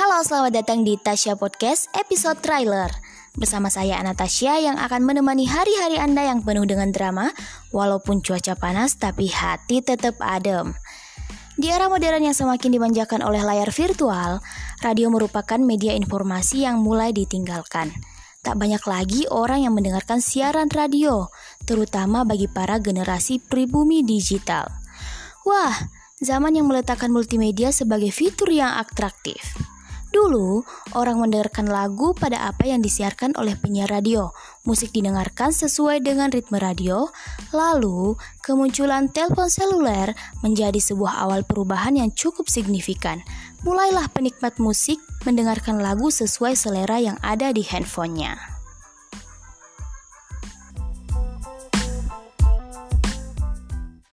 Halo, selamat datang di Tasya Podcast episode trailer. Bersama saya Anastasia yang akan menemani hari-hari Anda yang penuh dengan drama, walaupun cuaca panas tapi hati tetap adem. Di era modern yang semakin dimanjakan oleh layar virtual, radio merupakan media informasi yang mulai ditinggalkan. Tak banyak lagi orang yang mendengarkan siaran radio, terutama bagi para generasi pribumi digital. Wah, zaman yang meletakkan multimedia sebagai fitur yang atraktif. Dulu, orang mendengarkan lagu pada apa yang disiarkan oleh penyiar radio. Musik didengarkan sesuai dengan ritme radio. Lalu, kemunculan telepon seluler menjadi sebuah awal perubahan yang cukup signifikan. Mulailah penikmat musik mendengarkan lagu sesuai selera yang ada di handphonenya.